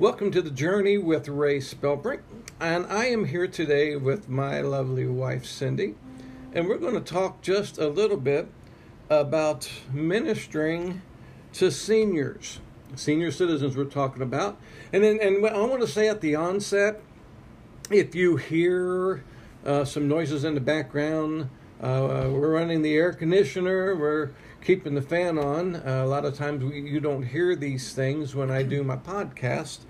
Welcome to the journey with Ray Spelbrink, and I am here today with my lovely wife Cindy, and we're going to talk just a little bit about ministering to seniors, senior citizens. We're talking about, and then and I want to say at the onset, if you hear uh, some noises in the background, uh, we're running the air conditioner. We're keeping the fan on. Uh, a lot of times we, you don't hear these things when I do my podcast,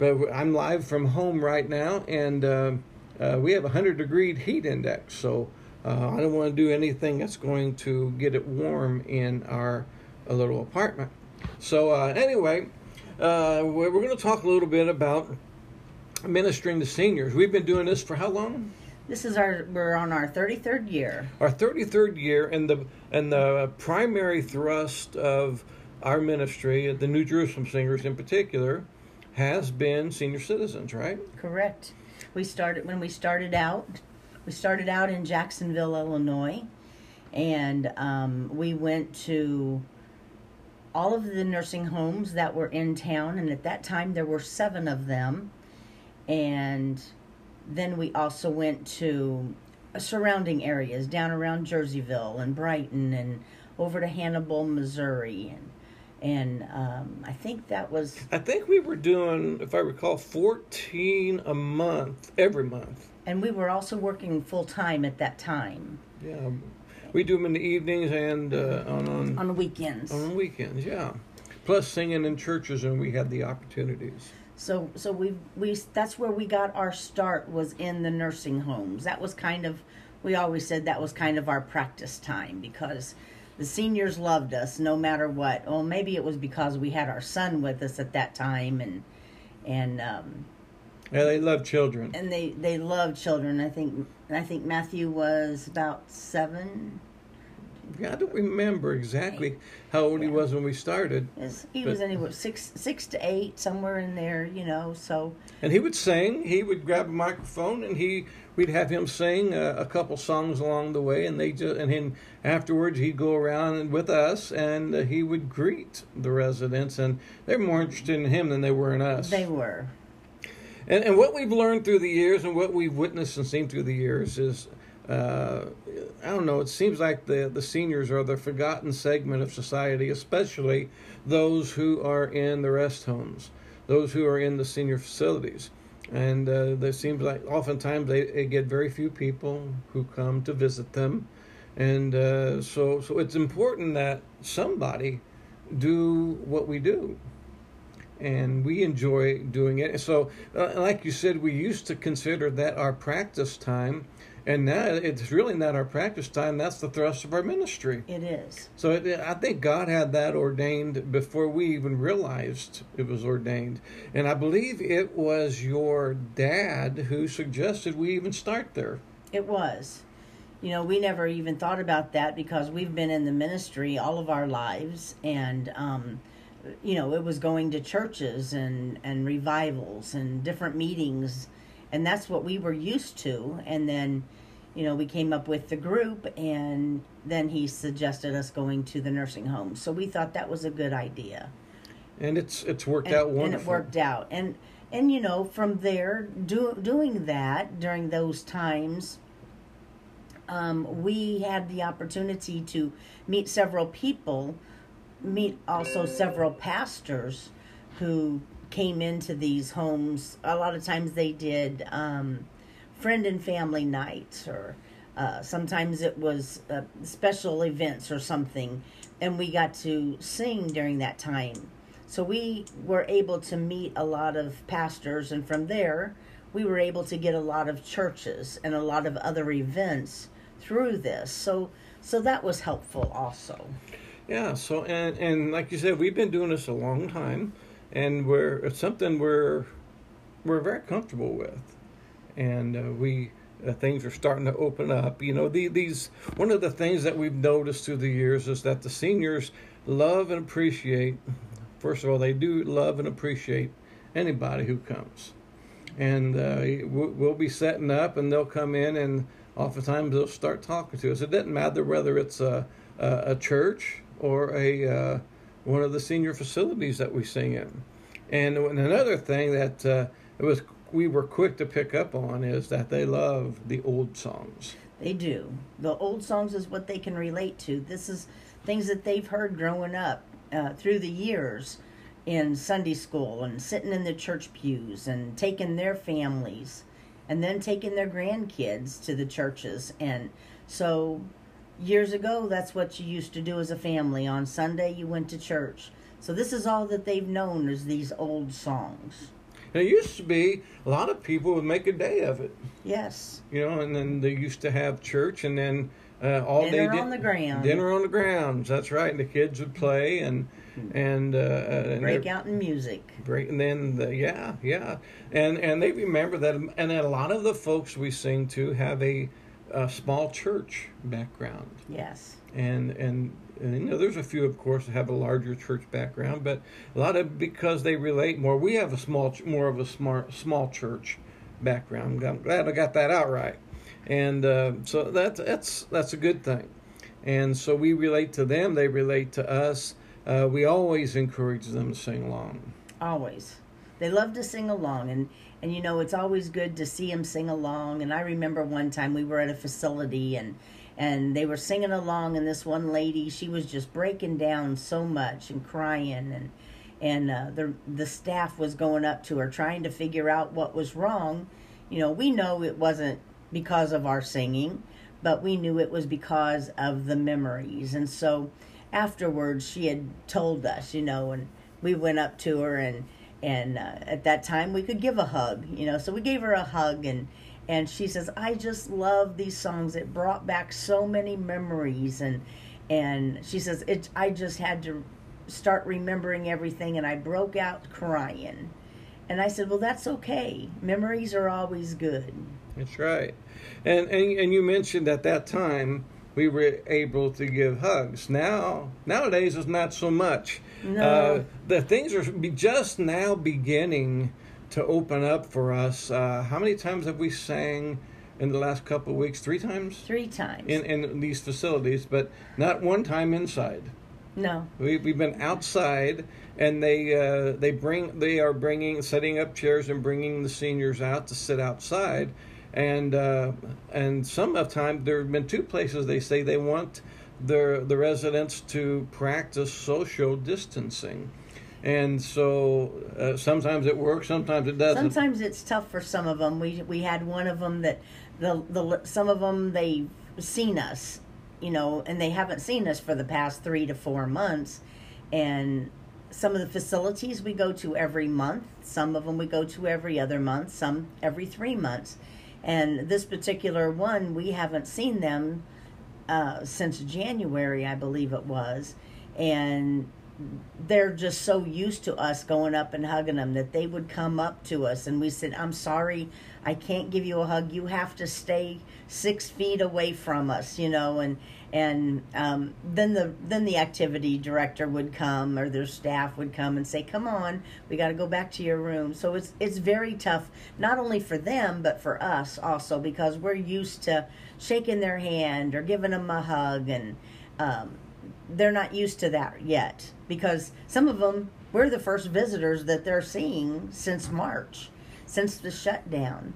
but I'm live from home right now, and uh, uh, we have a hundred degree heat index, so uh, I don't want to do anything that's going to get it warm in our little apartment. So uh, anyway, uh, we're, we're going to talk a little bit about ministering to seniors. We've been doing this for how long? This is our we're on our 33rd year. Our 33rd year, and the and the primary thrust of our ministry, the New Jerusalem Singers in particular, has been senior citizens, right? Correct. We started when we started out. We started out in Jacksonville, Illinois, and um, we went to all of the nursing homes that were in town, and at that time there were seven of them, and then we also went to surrounding areas down around Jerseyville and Brighton and over to Hannibal, Missouri, and and um, I think that was. I think we were doing, if I recall, fourteen a month every month. And we were also working full time at that time. Yeah, we do them in the evenings and uh, on on on weekends. On weekends, yeah. Plus singing in churches, and we had the opportunities. So so we we that's where we got our start was in the nursing homes. That was kind of we always said that was kind of our practice time because the seniors loved us no matter what. Well, maybe it was because we had our son with us at that time and and um yeah, they love children. And they they love children. I think I think Matthew was about 7 yeah, I don't remember exactly how old yeah. he was when we started. he was anywhere six six to eight, somewhere in there, you know. So. And he would sing. He would grab a microphone and he we'd have him sing a, a couple songs along the way, and they just and then afterwards he'd go around with us and uh, he would greet the residents, and they're more interested in him than they were in us. They were. And, and what we've learned through the years and what we've witnessed and seen through the years is uh, I don't know. It seems like the the seniors are the forgotten segment of society, especially those who are in the rest homes, those who are in the senior facilities, and uh, there seems like oftentimes they, they, get very few people who come to visit them, and uh, so so it's important that somebody do what we do and we enjoy doing it. So, uh, like you said, we used to consider that our practice time and now it's really not our practice time. That's the thrust of our ministry. It is. So it, I think God had that ordained before we even realized it was ordained. And I believe it was your dad who suggested we even start there. It was. You know, we never even thought about that because we've been in the ministry all of our lives. And, um, you know, it was going to churches and, and revivals and different meetings and that's what we were used to. And then you know we came up with the group and then he suggested us going to the nursing home. So we thought that was a good idea. And it's it's worked and, out wonderful and it worked out. And and you know from there do, doing that during those times um, we had the opportunity to meet several people meet also several pastors who came into these homes, a lot of times they did um, friend and family nights, or uh, sometimes it was uh, special events or something, and we got to sing during that time. So we were able to meet a lot of pastors, and from there, we were able to get a lot of churches and a lot of other events through this. So, so that was helpful also. Yeah. So, and and like you said, we've been doing this a long time and we're it's something we're we're very comfortable with, and uh, we uh, things are starting to open up. You know, the, these one of the things that we've noticed through the years is that the seniors love and appreciate. First of all, they do love and appreciate anybody who comes, and uh, we'll be setting up, and they'll come in, and oftentimes they'll start talking to us. It doesn't matter whether it's a a, a church or a uh, one of the senior facilities that we sing in. And another thing that uh, it was we were quick to pick up on is that they love the old songs. They do. The old songs is what they can relate to. This is things that they've heard growing up uh, through the years in Sunday school and sitting in the church pews and taking their families and then taking their grandkids to the churches. And so years ago, that's what you used to do as a family. On Sunday, you went to church. So this is all that they've known is these old songs. And it used to be a lot of people would make a day of it. Yes. You know, and then they used to have church, and then uh, all dinner day on the ground. Dinner on the grounds. That's right. And the kids would play and and, uh, and break out in music. Break and then the, yeah yeah and and they remember that and a lot of the folks we sing to have a, a small church background. Yes. And and and you know, there's a few, of course, that have a larger church background, but a lot of because they relate more. We have a small, more of a smart, small church background. I'm glad I got that out right, and uh, so that's that's that's a good thing. And so we relate to them; they relate to us. Uh, we always encourage them to sing along. Always, they love to sing along, and and you know it's always good to see them sing along. And I remember one time we were at a facility and and they were singing along and this one lady she was just breaking down so much and crying and and uh, the the staff was going up to her trying to figure out what was wrong you know we know it wasn't because of our singing but we knew it was because of the memories and so afterwards she had told us you know and we went up to her and and uh, at that time we could give a hug you know so we gave her a hug and and she says i just love these songs. It brought back so many memories. And and she says it i just had to start remembering everything and i broke out crying. And i said well that's okay. Memories are always good. That's right. And and, and you mentioned at that time we were able to give hugs. Now nowadays it's not so much no. Uh, the things are just now beginning to open up for us. Uh, how many times have we sang in the last couple of weeks? Three times. Three times in in these facilities, but not one time inside. No. We we've been outside, and they uh, they bring they are bringing setting up chairs and bringing the seniors out to sit outside, and uh, and some of the time there have been two places they say they want the the residents to practice social distancing and so uh, sometimes it works, sometimes it doesn't. Sometimes it's tough for some of them. We we had one of them that the the some of them they've seen us, you know, and they haven't seen us for the past three to four months, and some of the facilities we go to every month. Some of them we go to every other month. Some every three months, and this particular one we haven't seen them uh, since January, I believe it was, and they're just so used to us going up and hugging them that they would come up to us and we said i'm sorry i can't give you a hug. You have to stay six feet away from us you know and and um, then the then the activity director would come or their staff would come and say come on we got to go back to your room. So it's it's very tough not only for them but for us also because we're used to shaking their hand or giving them a hug and um, they're not used to that yet because some of them we're the first visitors that they're seeing since March, since the shutdown.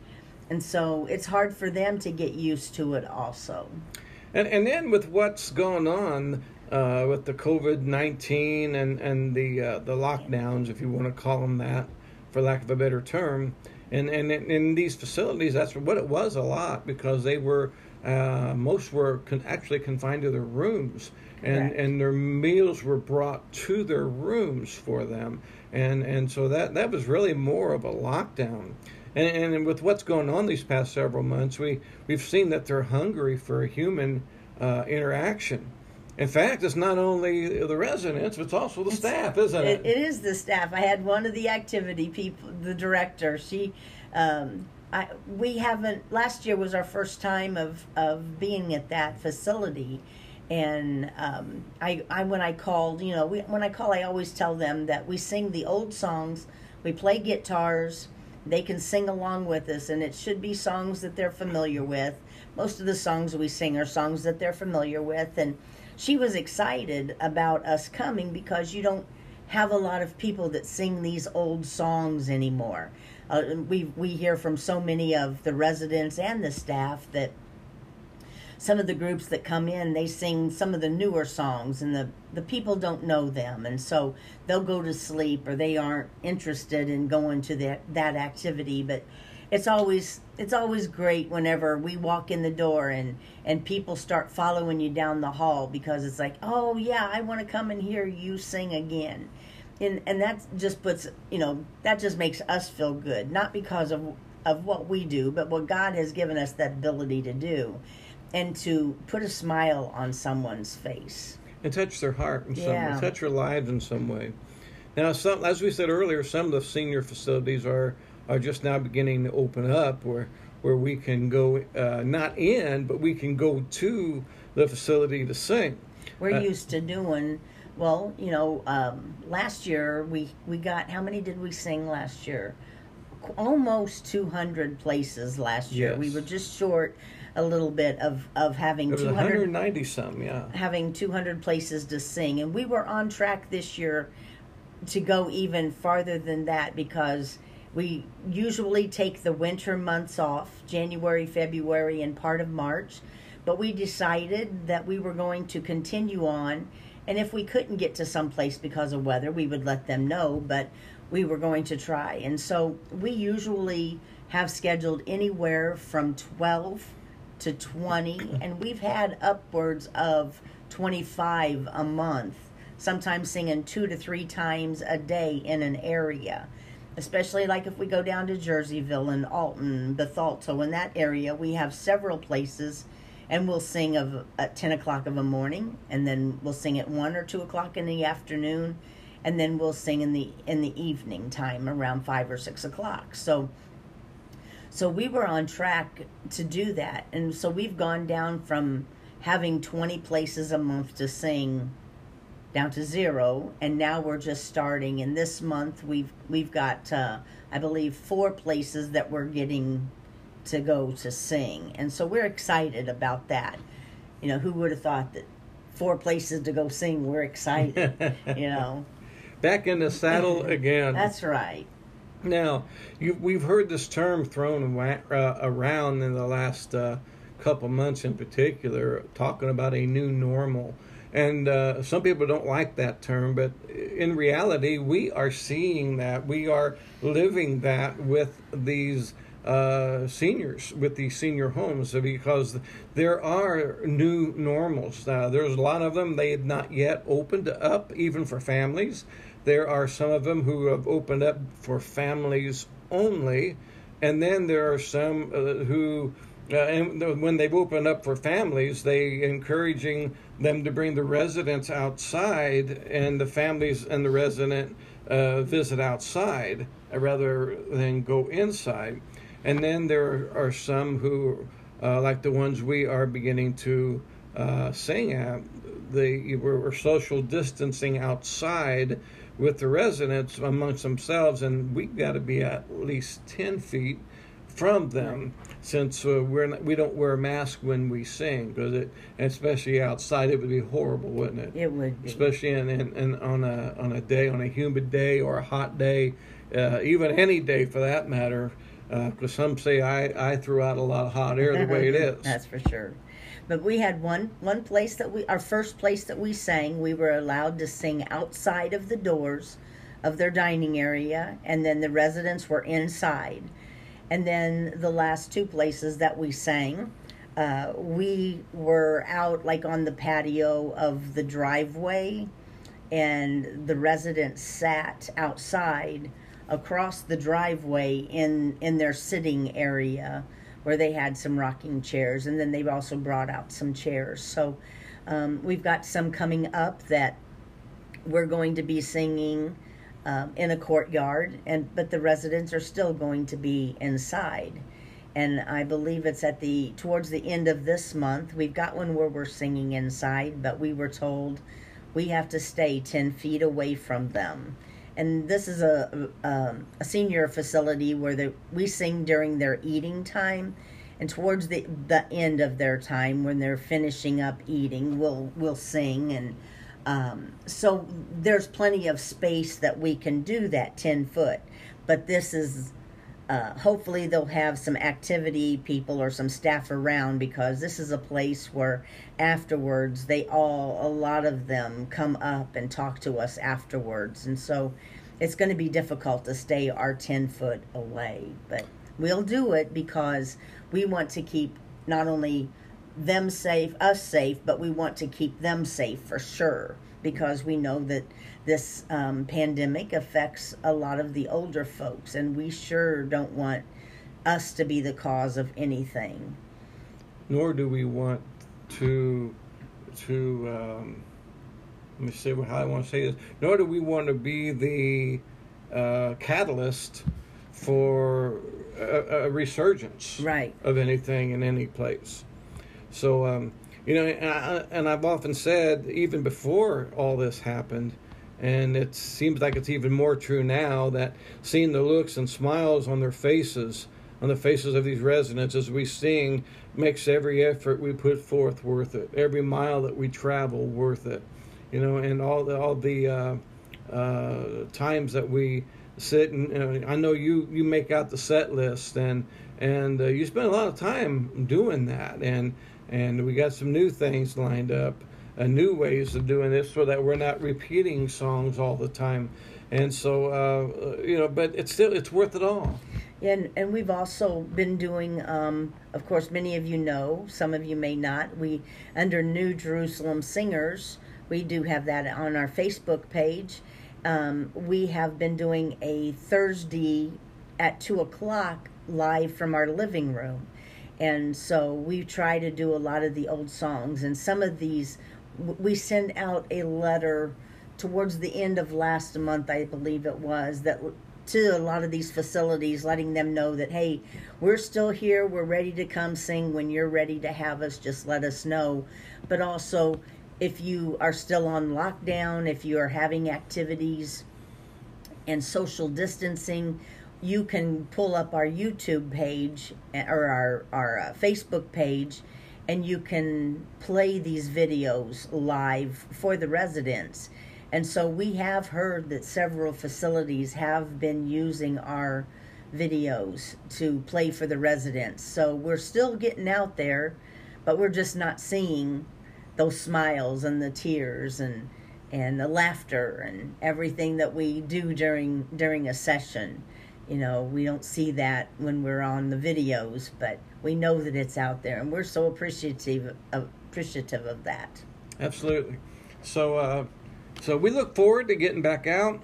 And so it's hard for them to get used to it also. And and then with what's going on uh, with the COVID nineteen and and the uh, the lockdowns, if you want to call them that, for lack of a better term, and and in these facilities, that's what it was a lot because they were uh, most were con- actually confined to their rooms and Correct. and their meals were brought to their rooms for them, and and so that that was really more of a lockdown. And, and with what's going on these past several months, we we've seen that they're hungry for human uh, interaction. In fact, it's not only the residents, but it's also the It's- staff, isn't it? It is the staff. I had one of the activity people, the director. She, um, I, we haven't. Last year was our first time of of being at that facility, and um, I, I when I called, you know, we, when I call, I always tell them that we sing the old songs, we play guitars, they can sing along with us, and it should be songs that they're familiar with. Most of the songs we sing are songs that they're familiar with, and she was excited about us coming because you don't have a lot of people that sing these old songs anymore. Uh, we we hear from so many of the residents and the staff that some of the groups that come in they sing some of the newer songs and the the people don't know them. And so they'll go to sleep or they aren't interested in going to that that activity. But it's always it's always great whenever we walk in the door and and people start following you down the hall because it's like oh yeah i want to come and hear you sing again and and that just puts you know that just makes us feel good not because of of what we do but what god has given us that ability to do and to put a smile on someone's face and touch their heart in some Yeah. way, touch their lives in some way. Now, some, as we said earlier, some of the senior facilities are are just now beginning to open up, where where we can go uh, not in, but we can go to the facility to sing. we're Uh, used to doing well you know um, last year we we got how many did we sing last year almost 200 places last year we were just short a little bit of of having It was 200 190 some, yeah. having 200 places to sing and we were on track this year to go even farther than that because we usually take the winter months off January, February, and part of March. But we decided that we were going to continue on. And if we couldn't get to some place because of weather, we would let them know. But we were going to try. And so we usually have scheduled anywhere from 12 to 20. And we've had upwards of 25 a month sometimes singing two to three times a day in an area. Especially like if we go down to Jerseyville and Alton, Bethalto, in that area, we have several places, and we'll sing of at ten o'clock of a morning, and then we'll sing at one or two o'clock in the afternoon, and then we'll sing in the in the evening time around five or six o'clock. So so we were on track to do that. And so we've gone down from having 20 places a month to sing down to zero and now we're just starting and this month we've we've got uh, I believe four places that we're getting to go to sing. And so we're excited about that. You know, who would have thought that four places to go sing, we're excited, you know. Back in the saddle again. That's right. Now, you, we've heard this term thrown uh, around in the last uh, couple months, in particular, talking about a new normal. And uh, some people don't like that term, but in reality, we are seeing that. We are living that with these uh, seniors, with these senior homes, because there are new normals. There's a lot of them, they have not yet opened up, even for families. There are some of them who have opened up for families only, and then there are some uh, who, uh, and when they've opened up for families, they encouraging them to bring the residents outside, and the families and the resident uh, visit outside rather than go inside. And then there are some who, uh, like the ones we are beginning to uh, sing at, they were social distancing outside with the residents amongst themselves, and we've got to be at least 10 feet from them since uh, we're not, we don't wear a mask when we sing because it especially outside it would be horrible wouldn't it It would be. especially in, in, in on a on a day on a humid day or a hot day uh, even any day for that matter because some say I, I threw out a lot of hot air the way it is That's for sure. But we had one one place that we our first place that we sang, we were allowed to sing outside of the doors of their dining area and then the residents were inside. And then the last two places that we sang, uh, we were out like on the patio of the driveway and the residents sat outside across the driveway in in their sitting area where they had some rocking chairs and then they've also brought out some chairs. So um, we've got some coming up that we're going to be singing um, in a courtyard and but the residents are still going to be inside. And i believe it's at the towards the end of this month we've got one where we're singing inside but we were told we have to stay 10 feet away from them and this is a, a, a senior facility where we sing during their eating time and towards the, the end of their time when they're finishing up eating we'll we'll sing and Um, so there's plenty of space that we can do that 10 foot. But this is, uh, hopefully, they'll have some activity people or some staff around because this is a place where afterwards they all, a lot of them come up and talk to us afterwards. And so it's going to be difficult to stay our 10 foot away. But we'll do it because we want to keep not only them safe, us safe, but we want to keep them safe for sure because we know that this um, pandemic affects a lot of the older folks, and we sure don't want us to be the cause of anything. Nor do we want to to um, let me see how I want to say this. Nor do we want to be the uh, catalyst for a, a, resurgence right. of anything in any place. So, um, you know, and, I've often said, even before all this happened, and it seems like it's even more true now that seeing the looks and smiles on their faces, on the faces of these residents as we sing, makes every effort we put forth worth it. Every mile that we travel worth it. You know, and all the all the uh, uh, times that we sit and I know you you make out the set list and and uh, you spend a lot of time doing that and and we got some new things lined up uh, new ways of doing this so that we're not repeating songs all the time. And so uh, you know but it's still it's worth it all. And and we've also been doing um, of course many of you know some of you may not. We under new jerusalem singers we do have that on our facebook page. Um, we have been doing a thursday at two o'clock live from our living room and so we try to do a lot of the old songs. And some of these we send out a letter towards the end of last month i believe it was that to a lot of these facilities letting them know that hey we're still here. We're ready to come sing. When you're ready to have us just let us know. But also if you are still on lockdown if you are having activities and social distancing you can pull up our YouTube page eh, or our our uh, Facebook page, and you can play these videos live for the residents. And so we have heard that several facilities have been using our videos to play for the residents. So we're still getting out there, but we're just not seeing those smiles and the tears and and the laughter and everything that we do during during a session you know we don't see that when we're on the videos but we know that it's out there and we're so appreciative appreciative of that. Absolutely. So uh, so we look forward to getting back out.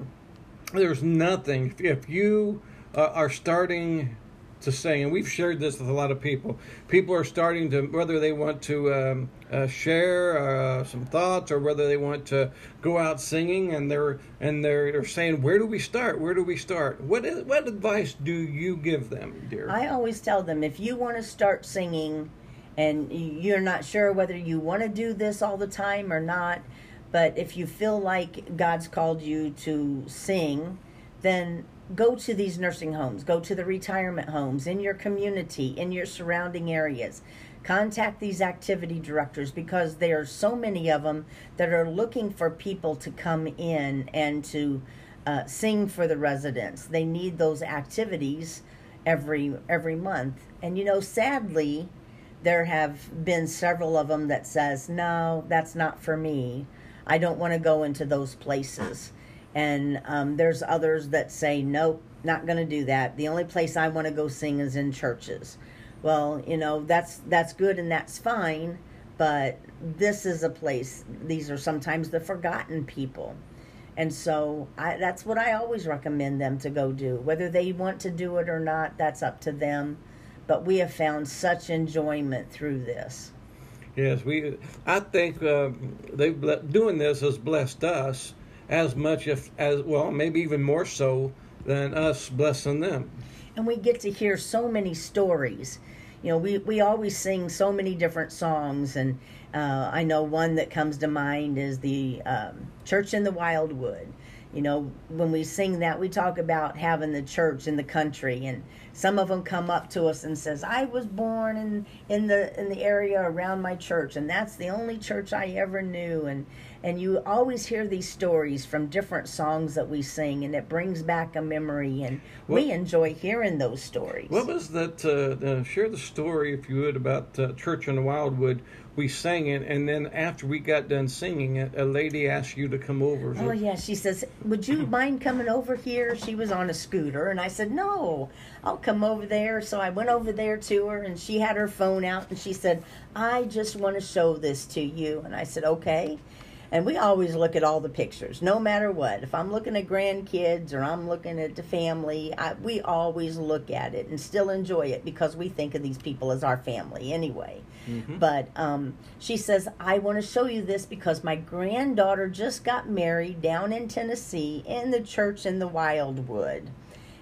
There's nothing if you uh, are starting to sing, and we've shared this with a lot of people. People are starting to whether they want to um, uh, share uh, some thoughts or whether they want to go out singing, and they're and they're, they're saying, "Where do we start? Where do we start?" What is, what advice do you give them, dear? I always tell them if you want to start singing, and you're not sure whether you want to do this all the time or not, but if you feel like God's called you to sing, then go to these nursing homes, go to the retirement homes in your community, in your surrounding areas. Contact these activity directors because there are so many of them that are looking for people to come in and to uh, sing for the residents. They need those activities every every month. And you know, sadly, there have been several of them that says, "No, that's not for me. I don't want to go into those places." And um, there's others that say, nope, not going to do that. The only place I want to go sing is in churches. Well, you know, that's that's good and that's fine, but this is a place. These are sometimes the forgotten people. And so I, that's what I always recommend them to go do. Whether they want to do it or not, that's up to them. But we have found such enjoyment through this. Yes, we. I think uh, they doing this has blessed us as much if as well maybe even more so than us blessing them and we get to hear so many stories you know we, we always sing so many different songs and uh, i know one that comes to mind is the um, church in the wildwood you know, when we sing that, we talk about having the church in the country, and some of them come up to us and says, "I was born in in the in the area around my church, and that's the only church I ever knew." And and you always hear these stories from different songs that we sing, and it brings back a memory, and what, we enjoy hearing those stories. What was that? Uh, uh, share the story, if you would, about uh, Church in the Wildwood we sang it, and then after we got done singing it, a lady asked you to come over. Oh yeah, she says, "Would you mind coming over here?" She was on a scooter, and I said, "No, I'll come over there." So I went over there to her, and she had her phone out, and she said, "I just want to show this to you," and I said, "Okay." And we always look at all the pictures, no matter what. If I'm looking at grandkids or I'm looking at the family, I, we always look at it and still enjoy it because we think of these people as our family anyway. Mm-hmm. But um, she says, I want to show you this because my granddaughter just got married down in Tennessee in the church in the Wildwood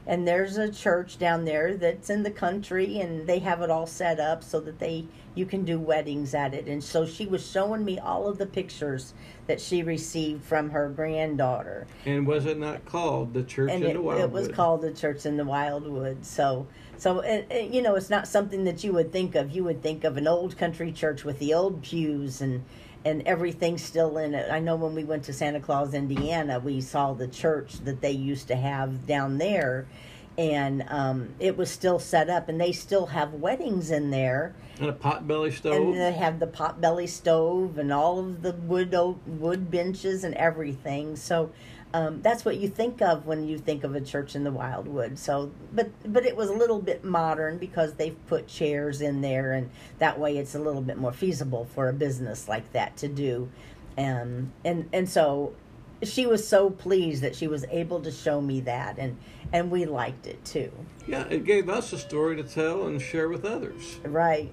and there's a church down there that's in the country and they have it all set up so that they you can do weddings at it. And so she was showing me all of the pictures that she received from her granddaughter. And was it not called the church and in it, the wildwood it was called the church in the wildwood so so it, it, you know it's not something that you would think of. You would think of an old country church with the old pews and and everything's still in it. I know when we went to Santa Claus, Indiana, we saw the church that they used to have down there, and um, it was still set up, and they still have weddings in there. And a potbelly stove. And they have the potbelly stove and all of the wood wood benches and everything. So um, that's what you think of when you think of a church in the wildwood. So, but but it was a little bit modern because they've put chairs in there, and that way it's a little bit more feasible for a business like that to do. And and and so she was so pleased that she was able to show me that, and and we liked it too. Yeah, it gave us a story to tell and share with others. Right.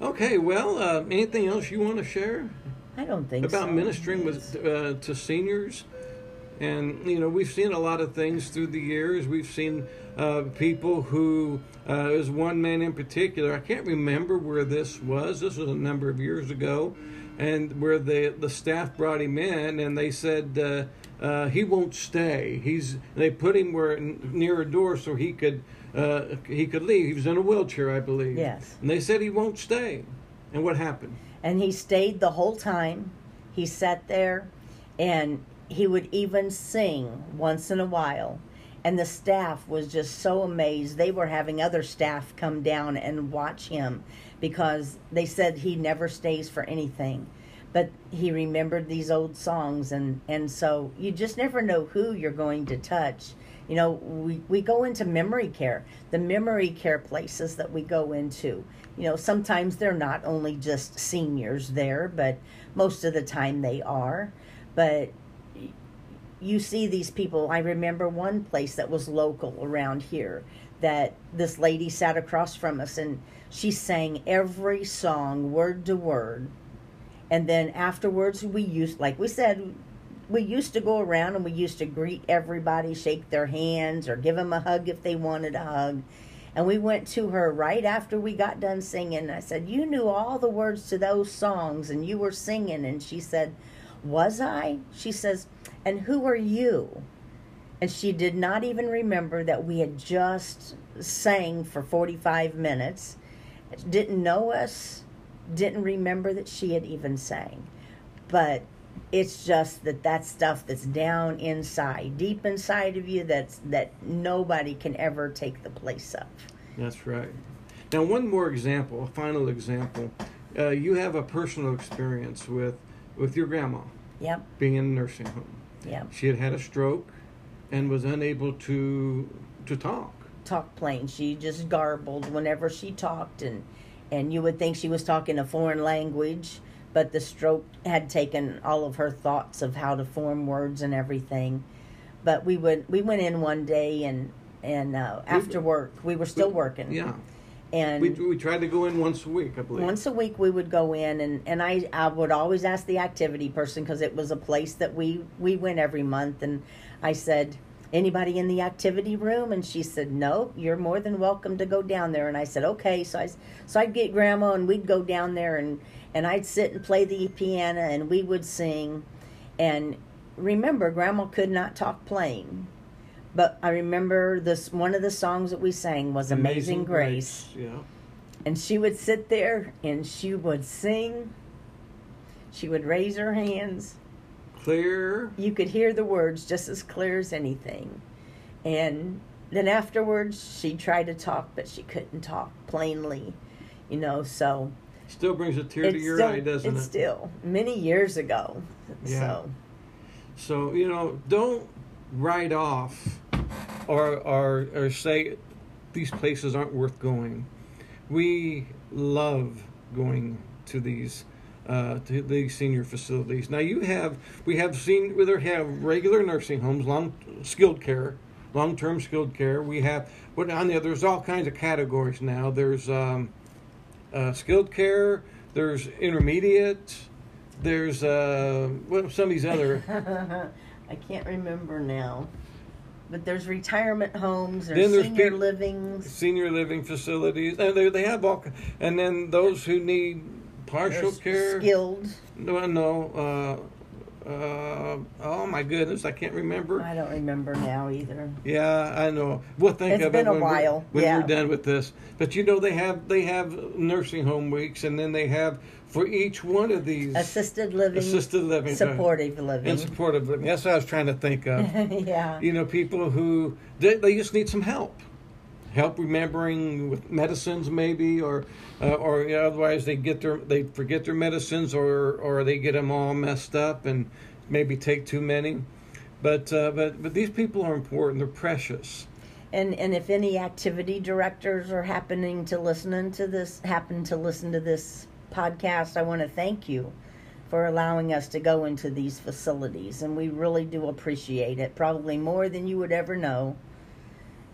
Okay, well, uh, anything else you want to share? I don't think about so. ministering with uh, to seniors, and you know we've seen a lot of things through the years. We've seen uh, people who uh, there's one man in particular. I can't remember where this was. This was a number of years ago, and where the the staff brought him in, and they said. Uh, uh, he won't stay. He's they put him where near a door so he could uh, he could leave. He was in a wheelchair, I believe. Yes. And they said he won't stay. And what happened? And he stayed the whole time. He sat there and he would even sing once in a while. And the staff was just so amazed. They were having other staff come down and watch him because they said he never stays for anything. But he remembered these old songs, and, and so you just never know who you're going to touch. You know, we, we go into memory care, the memory care places that we go into you know, sometimes they're not only just seniors there, but most of the time they are. But you see these people. I remember one place that was local around here that this lady sat across from us and she sang every song word to word. And then afterwards, we used, like we said, we used to go around and we used to greet everybody, shake their hands, or give them a hug if they wanted a hug. And we went to her right after we got done singing. I said, You knew all the words to those songs and you were singing. And she said, Was I? She says, And who are you? And she did not even remember that we had just sang for 45 minutes, didn't know us, didn't remember that she had even sang. But it's just that that stuff that's down inside deep inside of you that's that nobody can ever take the place of. That's right. Now one more example a final example. Uh, you have a personal experience with with your grandma. Yep. Being in a nursing home. Yep. She had had a stroke and was unable to to talk. Talk plain. She just garbled whenever she talked and and you would think she was talking a foreign language but the stroke had taken all of her thoughts of how to form words and everything. But we would we went in one day and and uh, after work we were still we, working. Yeah. And we, we tried to go in once a week, I believe. Once a week we would go in, and, and I, I would always ask the activity person because it was a place that we, we went every month. And I said, anybody in the activity room? And she said, no, you're more than welcome to go down there. And I said, okay. So I, so I'd get grandma and we'd go down there and, and I'd sit and play the piano and we would sing. And remember, Grandma could not talk plain, but I remember this one of the songs that we sang was "Amazing, Grace. Yeah. and she would sit there and she would sing. She would raise her hands. Clear. You could hear the words just as clear as anything, and then afterwards she tried to talk, but she couldn't talk plainly, you know. So Still brings a tear to your still, eye, doesn't it's it? still many years ago. Yeah. So So you know, don't write off or or or say these places aren't worth going. We love going to these uh, to these senior facilities. Now you have we have seen whether have regular nursing homes, long skilled care, long term skilled care. We have what on the there's all kinds of categories now. There's um, uh, skilled care. There's intermediate. There's uh, what some of these other I can't remember now. But there's retirement homes, there's, Then there's senior peop- livings, senior living facilities, and they, they have all. And then those who need partial there's care. skilled. No, no. Uh, oh my goodness, I can't remember. I don't remember now either. Yeah, I know. We'll think It's of been it a when, we're, while, when yeah. we're done with this. But you know, they have they have nursing home weeks, and then they have for each one of these Assisted living, assisted living, supportive living. and supportive living. That's what I was trying to think of. yeah. you know, people who they, they just need some help, help remembering with medicines maybe, or uh, or you know, otherwise they get their they forget their medicines, or or they get them all messed up and maybe take too many. But uh, but but these people are important. They're precious. And and if any activity directors are happening to listening to this happen to listen to this podcast, I want to thank you for allowing us to go into these facilities and we really do appreciate it probably more than you would ever know.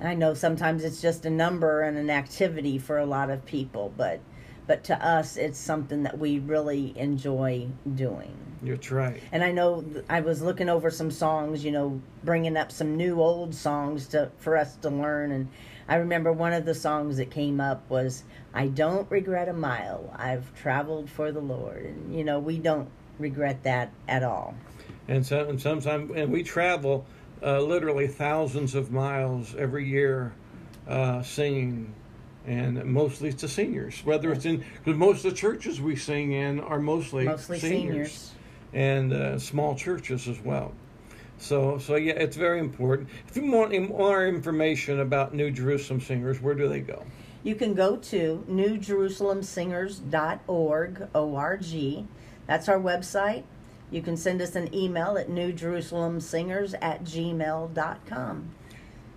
And I know sometimes it's just a number and an activity for a lot of people, but but to us it's something that we really enjoy doing. You're right. And I know th- I was looking over some songs, you know, bringing up some new old songs to for us to learn. And I remember one of the songs that came up was "I don't regret a mile I've traveled for the Lord," and you know, we don't regret that at all. And so and sometimes and we travel uh, literally thousands of miles every year uh, singing. And mostly to seniors, whether it's in because most of the churches we sing in are mostly Mostly seniors. seniors. and uh, small churches as well. So, so yeah, it's very important. If you want more information about New Jerusalem Singers, where do they go? You can go to newjerusalemsingers.org, O-R-G. That's our website. You can send us an email at newjerusalemsingers at gmail.com.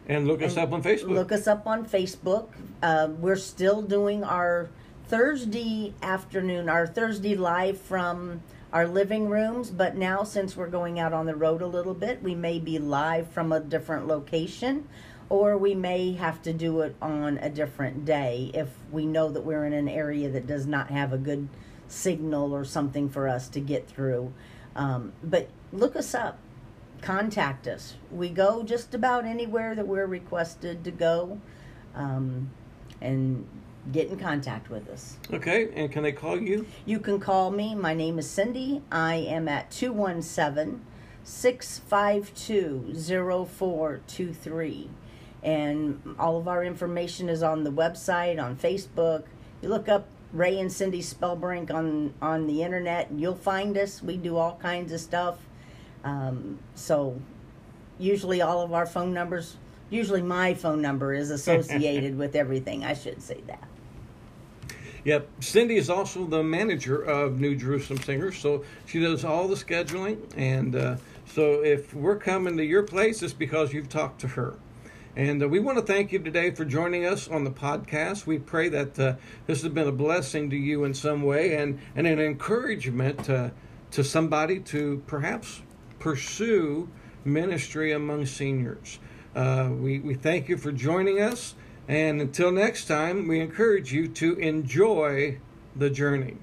And look us And up on Facebook. Look us up on Facebook. Uh, we're still doing our Thursday afternoon, our Thursday live from our living rooms, but now since we're going out on the road a little bit, we may be live from a different location or we may have to do it on a different day if we know that we're in an area that does not have a good signal or something for us to get through. Um, but look us up contact us. We go just about anywhere that we're requested to go um, and get in contact with us. okay, and can they call you? You can call me. My name is Cindy. I am at 217 652 0423. And all of our information is on the website, on Facebook. You look up Ray and Cindy Spellbrink on, on the internet, you'll find us. We do all kinds of stuff. Um, so, usually, all of our phone numbers, usually my phone number is associated with everything. I should say that. Yep. Cindy is also the manager of New Jerusalem Singers, so she does all the scheduling. And uh, so if we're coming to your place, it's because you've talked to her. And uh, we want to thank you today for joining us on the podcast. We pray that uh, this has been a blessing to you in some way and, and an encouragement to, to somebody to perhaps pursue ministry among seniors. Uh, we, we thank you for joining us. And until next time, we encourage you to enjoy the journey.